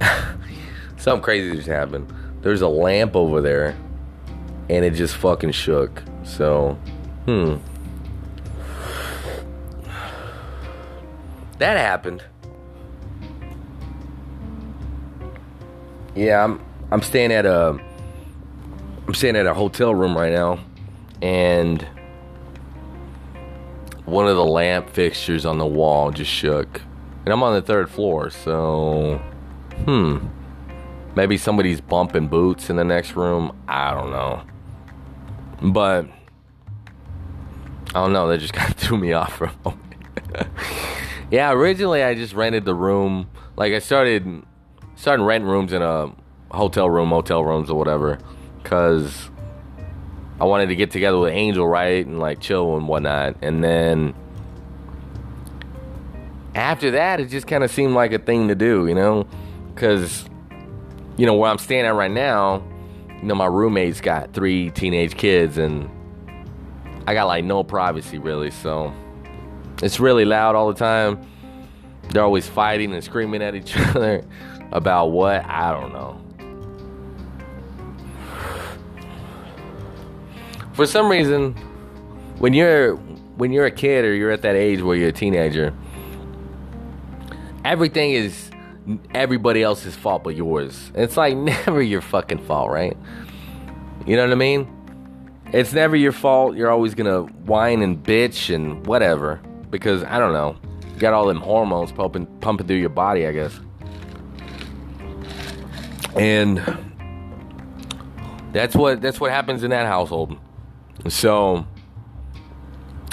Something crazy just happened. There's a lamp over there, and it just fucking shook. So, hmm. That happened. Yeah, I'm I'm staying at a I'm staying at a hotel room right now and one of the lamp fixtures on the wall just shook. And I'm on the third floor, so hmm. Maybe somebody's bumping boots in the next room. I don't know. But I don't know, that just kind of threw me off for a moment. yeah, originally I just rented the room. Like I started starting renting rooms in a hotel room, motel rooms, or whatever, because I wanted to get together with Angel, right, and like chill and whatnot. And then after that, it just kind of seemed like a thing to do, you know, because you know where I'm staying at right now. You know, my roommate's got three teenage kids, and I got like no privacy really, so it's really loud all the time. They're always fighting and screaming at each other. About what? I don't know. For some reason, when you're when you're a kid or you're at that age where you're a teenager, everything is everybody else's fault but yours. It's like never your fucking fault, right? You know what I mean? It's never your fault. You're always gonna whine and bitch and whatever because I don't know. You got all them hormones pumping pumping through your body, I guess. And that's what that's what happens in that household. So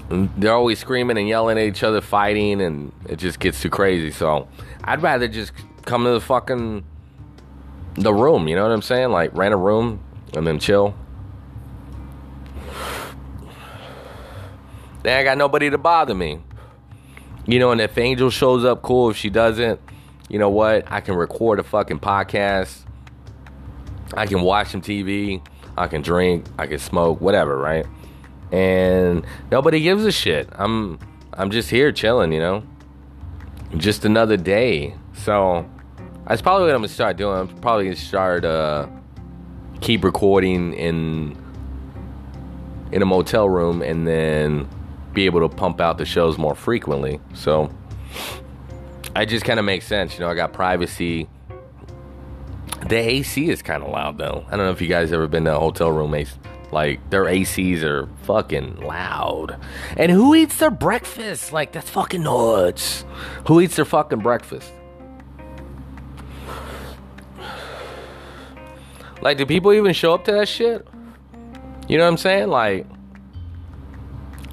they're always screaming and yelling at each other, fighting, and it just gets too crazy. So I'd rather just come to the fucking the room. You know what I'm saying? Like rent a room and then chill. Then ain't got nobody to bother me. You know, and if Angel shows up, cool. If she doesn't, you know what? I can record a fucking podcast I can watch some TV, I can drink, I can smoke, whatever, right? And nobody gives a shit. I'm I'm just here chilling, you know. Just another day. So That's probably what I'm gonna start doing. I'm probably gonna start uh, keep recording in in a motel room and then be able to pump out the shows more frequently. So it just kind of makes sense. You know, I got privacy. The AC is kind of loud though. I don't know if you guys ever been to a hotel room. Like their ACs are fucking loud. And who eats their breakfast? Like that's fucking nuts. Who eats their fucking breakfast? Like, do people even show up to that shit? You know what I'm saying? Like,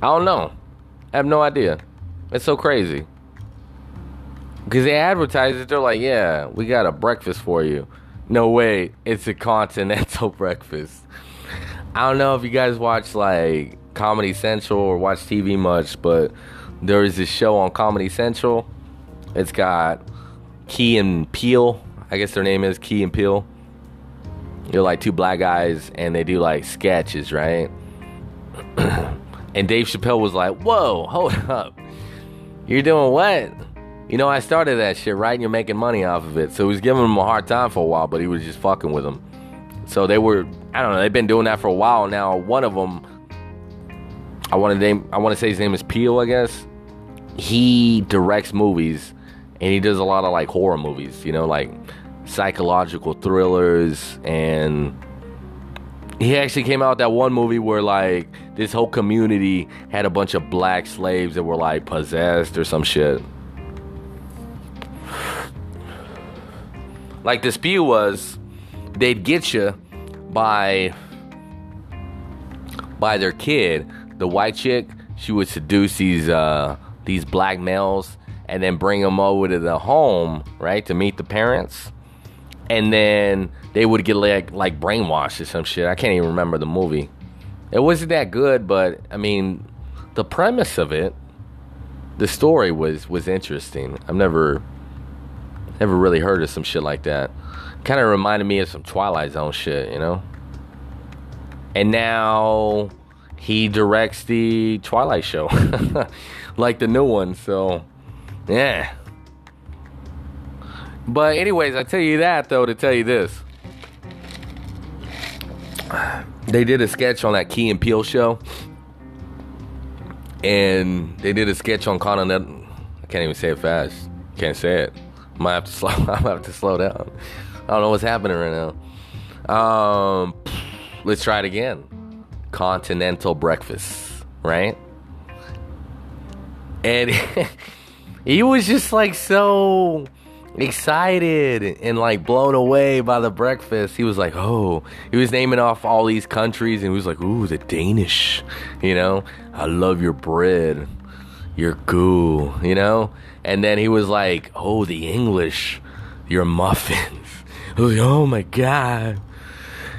I don't know. I have no idea. It's so crazy. Because they advertise it, they're like, yeah, we got a breakfast for you. No way, it's a continental breakfast. I don't know if you guys watch like Comedy Central or watch TV much, but there is this show on Comedy Central. It's got Key and Peele. I guess their name is Key and Peele. They're like two black guys and they do like sketches, right? and Dave Chappelle was like, Whoa, hold up. You're doing what? You know, I started that shit, right? And you're making money off of it. So he was giving him a hard time for a while, but he was just fucking with him. So they were, I don't know, they've been doing that for a while now. One of them, I want to name, I want to say his name is Peele, I guess. He directs movies, and he does a lot of like horror movies. You know, like psychological thrillers and he actually came out that one movie where like this whole community had a bunch of black slaves that were like possessed or some shit. Like the spew was they'd get you by by their kid. The white chick, she would seduce these uh these black males and then bring them over to the home, right, to meet the parents and then they would get like like brainwashed or some shit. I can't even remember the movie. It wasn't that good, but I mean, the premise of it, the story was was interesting. I've never never really heard of some shit like that. Kind of reminded me of some Twilight Zone shit, you know. And now he directs the Twilight show, like the new one. So, yeah. But anyways, I tell you that though to tell you this. They did a sketch on that Key and Peele show. And they did a sketch on Continental. I can't even say it fast. Can't say it. Might have to slow. I have to slow down. I don't know what's happening right now. Um, let's try it again. Continental breakfast, right? And he was just like so excited and like blown away by the breakfast. He was like, oh, he was naming off all these countries and he was like, ooh, the Danish, you know, I love your bread, your goo, you know, and then he was like, oh, the English, your muffins. Was like, oh my god,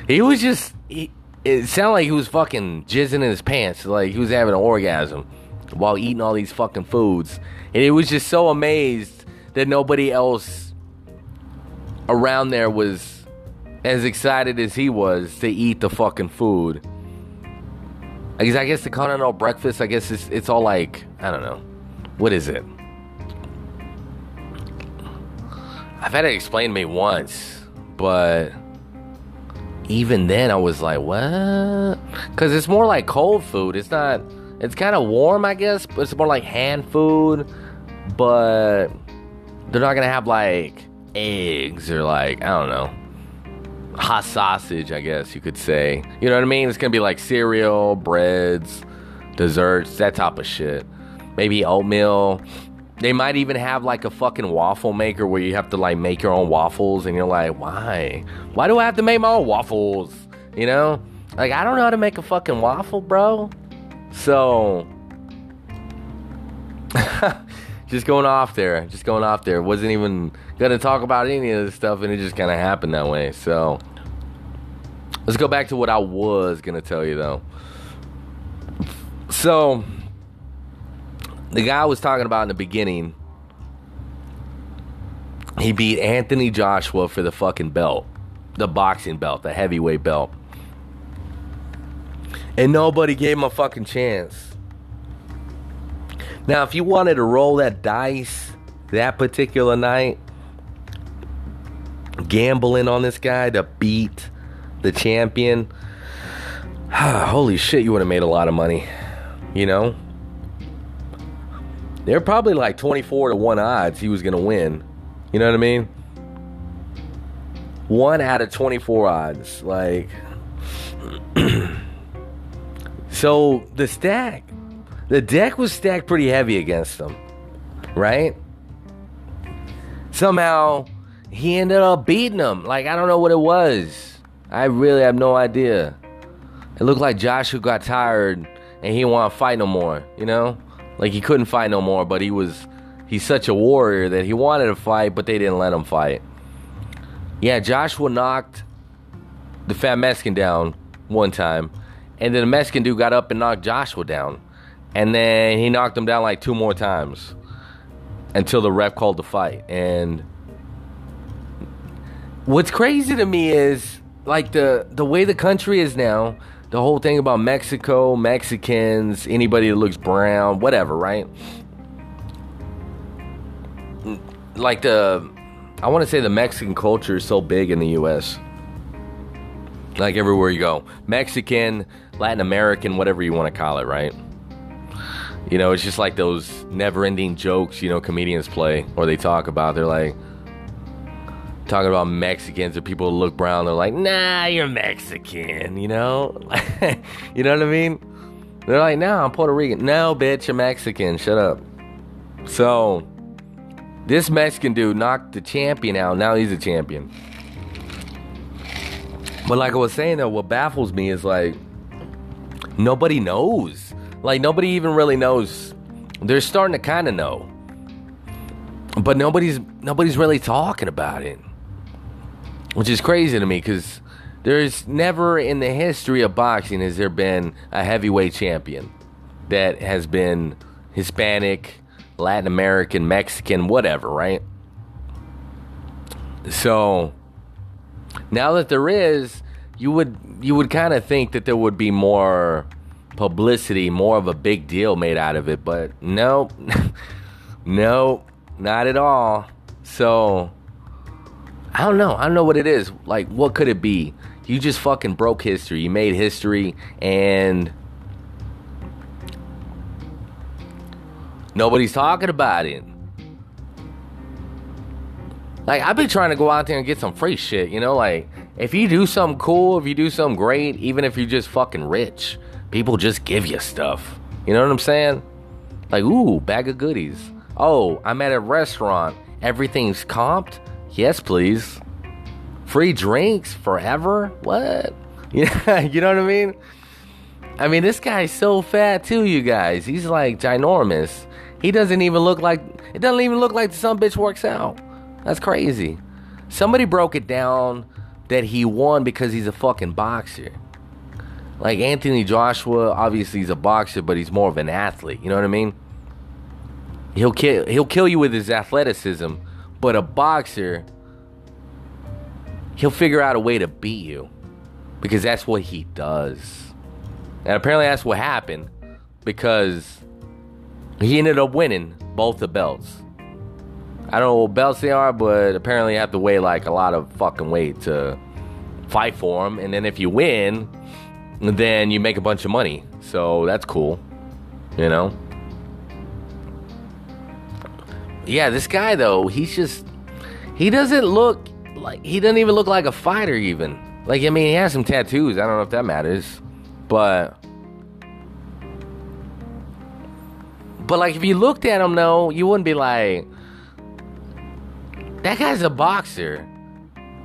he was just. He, it sounded like he was fucking jizzing in his pants, like he was having an orgasm while eating all these fucking foods, and he was just so amazed that nobody else around there was as excited as he was to eat the fucking food. I guess, I guess the continental breakfast, I guess it's, it's all like, I don't know. What is it? I've had it explained to me once, but even then I was like, what? Because it's more like cold food. It's not, it's kind of warm, I guess, but it's more like hand food. But they're not gonna have like eggs or like I don't know hot sausage. I guess you could say. You know what I mean? It's gonna be like cereal, breads, desserts, that type of shit. Maybe oatmeal. They might even have like a fucking waffle maker where you have to like make your own waffles, and you're like, why? Why do I have to make my own waffles? You know? Like I don't know how to make a fucking waffle, bro. So just going off there, just going off there. Wasn't even gonna talk about any of this stuff, and it just kind of happened that way. So let's go back to what I was gonna tell you though. So the guy I was talking about in the beginning, he beat Anthony Joshua for the fucking belt, the boxing belt, the heavyweight belt, and nobody gave him a fucking chance. Now, if you wanted to roll that dice that particular night, gambling on this guy to beat the champion. Holy shit, you would have made a lot of money. You know? They're probably like 24 to 1 odds he was going to win. You know what I mean? One out of 24 odds. Like, so the stack, the deck was stacked pretty heavy against him, right? Somehow he ended up beating him. Like, I don't know what it was. I really have no idea. It looked like Joshua got tired and he didn't want to fight no more, you know? Like he couldn't fight no more, but he was he's such a warrior that he wanted to fight, but they didn't let him fight. Yeah, Joshua knocked the fat Mexican down one time, and then the Mexican dude got up and knocked Joshua down, and then he knocked him down like two more times until the ref called the fight. And what's crazy to me is like the the way the country is now. The whole thing about Mexico, Mexicans, anybody that looks brown, whatever, right? Like the I want to say the Mexican culture is so big in the US. Like everywhere you go. Mexican, Latin American, whatever you want to call it, right? You know, it's just like those never ending jokes, you know, comedians play or they talk about. They're like, talking about Mexicans or people who look brown. They're like, nah, you're Mexican, you know? you know what I mean? They're like, nah, I'm Puerto Rican. No, bitch, you're Mexican. Shut up. So, this Mexican dude knocked the champion out. Now he's a champion. But like I was saying though, what baffles me is like nobody knows. Like nobody even really knows. They're starting to kind of know. But nobody's nobody's really talking about it. Which is crazy to me cuz there's never in the history of boxing has there been a heavyweight champion that has been Hispanic, Latin American, Mexican, whatever, right? So now that there is, you would you would kind of think that there would be more publicity, more of a big deal made out of it, but no, no, not at all. So I don't know. I don't know what it is. Like, what could it be? You just fucking broke history. You made history, and Nobody's talking about it. Like I've been trying to go out there and get some free shit, you know, like if you do something cool, if you do something great, even if you're just fucking rich, people just give you stuff. You know what I'm saying? Like, ooh, bag of goodies. Oh, I'm at a restaurant. Everything's comped? Yes, please. Free drinks forever? What? Yeah, you know what I mean? I mean, this guy's so fat too, you guys. He's like ginormous. He doesn't even look like it doesn't even look like some bitch works out. That's crazy. Somebody broke it down that he won because he's a fucking boxer. Like Anthony Joshua, obviously he's a boxer, but he's more of an athlete. You know what I mean? He'll kill he'll kill you with his athleticism, but a boxer he'll figure out a way to beat you because that's what he does. And apparently that's what happened because he ended up winning both the belts. I don't know what belts they are, but apparently you have to weigh like a lot of fucking weight to fight for them. And then if you win, then you make a bunch of money. So that's cool, you know? Yeah, this guy though, he's just, he doesn't look like, he doesn't even look like a fighter even. Like, I mean, he has some tattoos. I don't know if that matters. But But like if you looked at him though, you wouldn't be like, that guy's a boxer.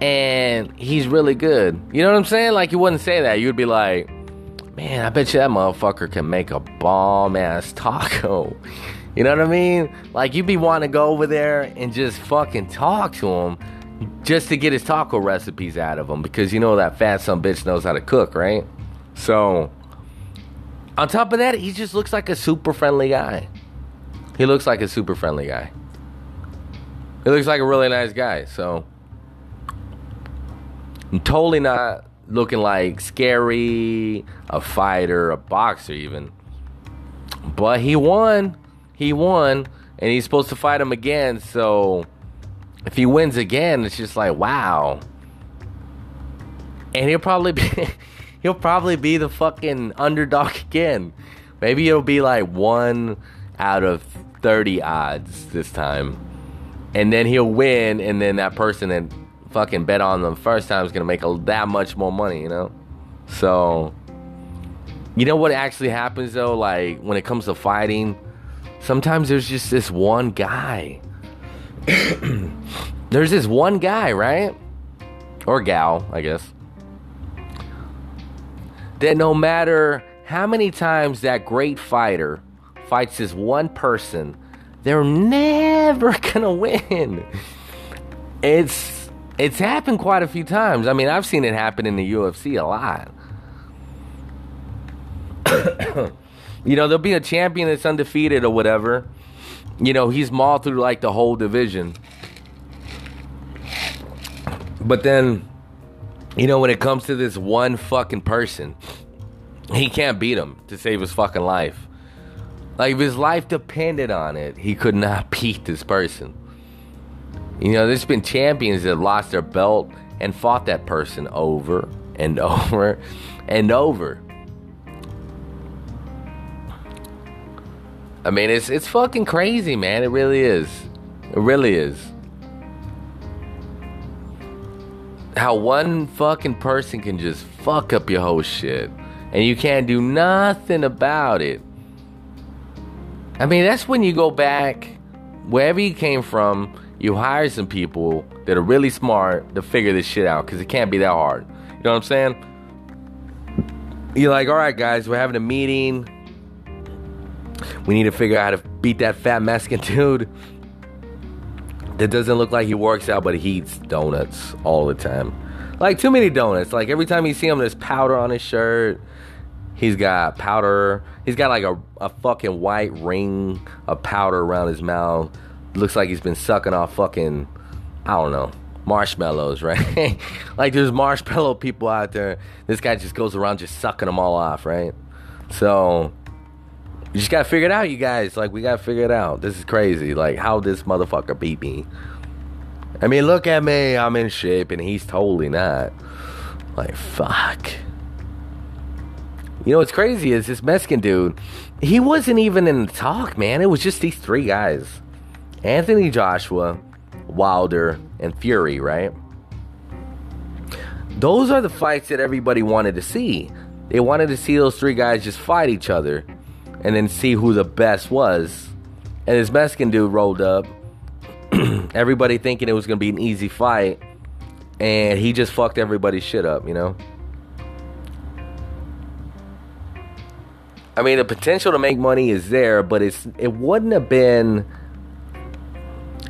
And he's really good. You know what I'm saying? Like you wouldn't say that. You'd be like, man, I bet you that motherfucker can make a bomb ass taco. You know what I mean? Like you'd be wanting to go over there and just fucking talk to him just to get his taco recipes out of him because you know that fat son bitch knows how to cook, right? So on top of that, he just looks like a super friendly guy. He looks like a super friendly guy. He looks like a really nice guy. So Totally not looking like scary, a fighter, a boxer even. But he won. He won. And he's supposed to fight him again. So if he wins again, it's just like wow. And he'll probably be he'll probably be the fucking underdog again. Maybe it'll be like one out of 30 odds this time. And then he'll win, and then that person that fucking bet on them first time is gonna make a, that much more money, you know? So, you know what actually happens though? Like, when it comes to fighting, sometimes there's just this one guy. there's this one guy, right? Or gal, I guess. That no matter how many times that great fighter fights this one person, they're never gonna win. It's it's happened quite a few times. I mean, I've seen it happen in the UFC a lot. you know, there'll be a champion that's undefeated or whatever. You know, he's mauled through like the whole division. But then, you know, when it comes to this one fucking person, he can't beat him to save his fucking life. Like, if his life depended on it, he could not beat this person. You know, there's been champions that lost their belt and fought that person over and over and over. I mean, it's it's fucking crazy, man. It really is. It really is. How one fucking person can just fuck up your whole shit and you can't do nothing about it. I mean, that's when you go back wherever you came from, you hire some people that are really smart to figure this shit out because it can't be that hard. You know what I'm saying? You're like, all right, guys, we're having a meeting. We need to figure out how to beat that fat Mexican dude that doesn't look like he works out, but he eats donuts all the time. Like, too many donuts. Like, every time you see him, there's powder on his shirt. He's got powder. He's got like a, a fucking white ring of powder around his mouth. Looks like he's been sucking off fucking, I don't know, marshmallows, right? like there's marshmallow people out there. This guy just goes around just sucking them all off, right? So you just gotta figure it out, you guys. Like we gotta figure it out. This is crazy. Like how this motherfucker beat me. I mean, look at me. I'm in shape, and he's totally not. Like fuck. You know what's crazy is this Mexican dude, he wasn't even in the talk, man. It was just these three guys Anthony Joshua, Wilder, and Fury, right? Those are the fights that everybody wanted to see. They wanted to see those three guys just fight each other and then see who the best was. And this Mexican dude rolled up, everybody thinking it was going to be an easy fight, and he just fucked everybody's shit up, you know? I mean, the potential to make money is there, but it's it wouldn't have been.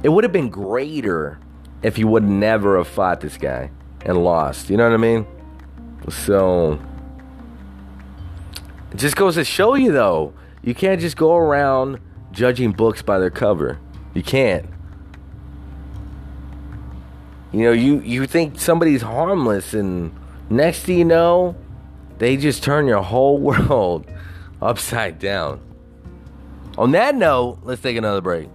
It would have been greater if he would never have fought this guy and lost. You know what I mean? So it just goes to show you, though, you can't just go around judging books by their cover. You can't. You know, you you think somebody's harmless, and next thing you know, they just turn your whole world upside down. On that note, let's take another break.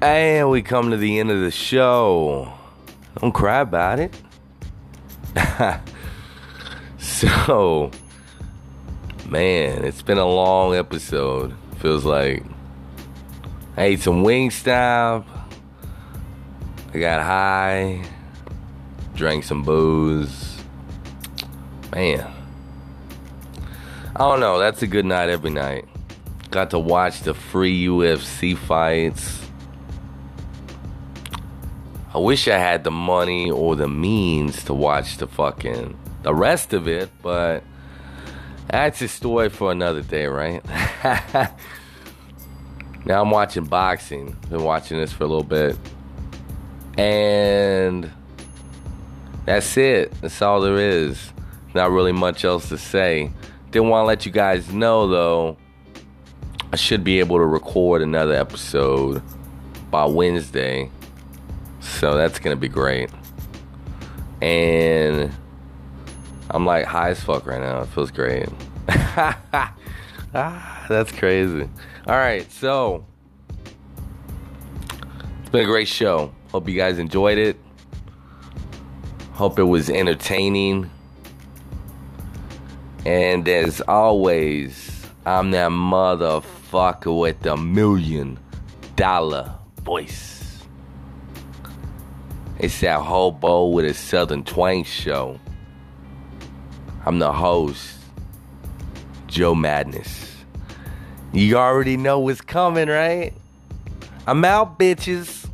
And we come to the end of the show. Don't cry about it. so, Man, it's been a long episode. Feels like I ate some Wingstop. I got high. Drank some booze. Man. I don't know. That's a good night every night. Got to watch the free UFC fights. I wish I had the money or the means to watch the fucking the rest of it, but that's a story for another day, right? now I'm watching boxing. Been watching this for a little bit. And that's it. That's all there is. Not really much else to say. Didn't want to let you guys know though. I should be able to record another episode by Wednesday. So that's gonna be great. And I'm like high as fuck right now. It feels great. ah, that's crazy. All right, so it's been a great show. Hope you guys enjoyed it. Hope it was entertaining. And as always, I'm that motherfucker with the million dollar voice. It's that hobo with a southern twang show. I'm the host, Joe Madness. You already know what's coming, right? I'm out, bitches.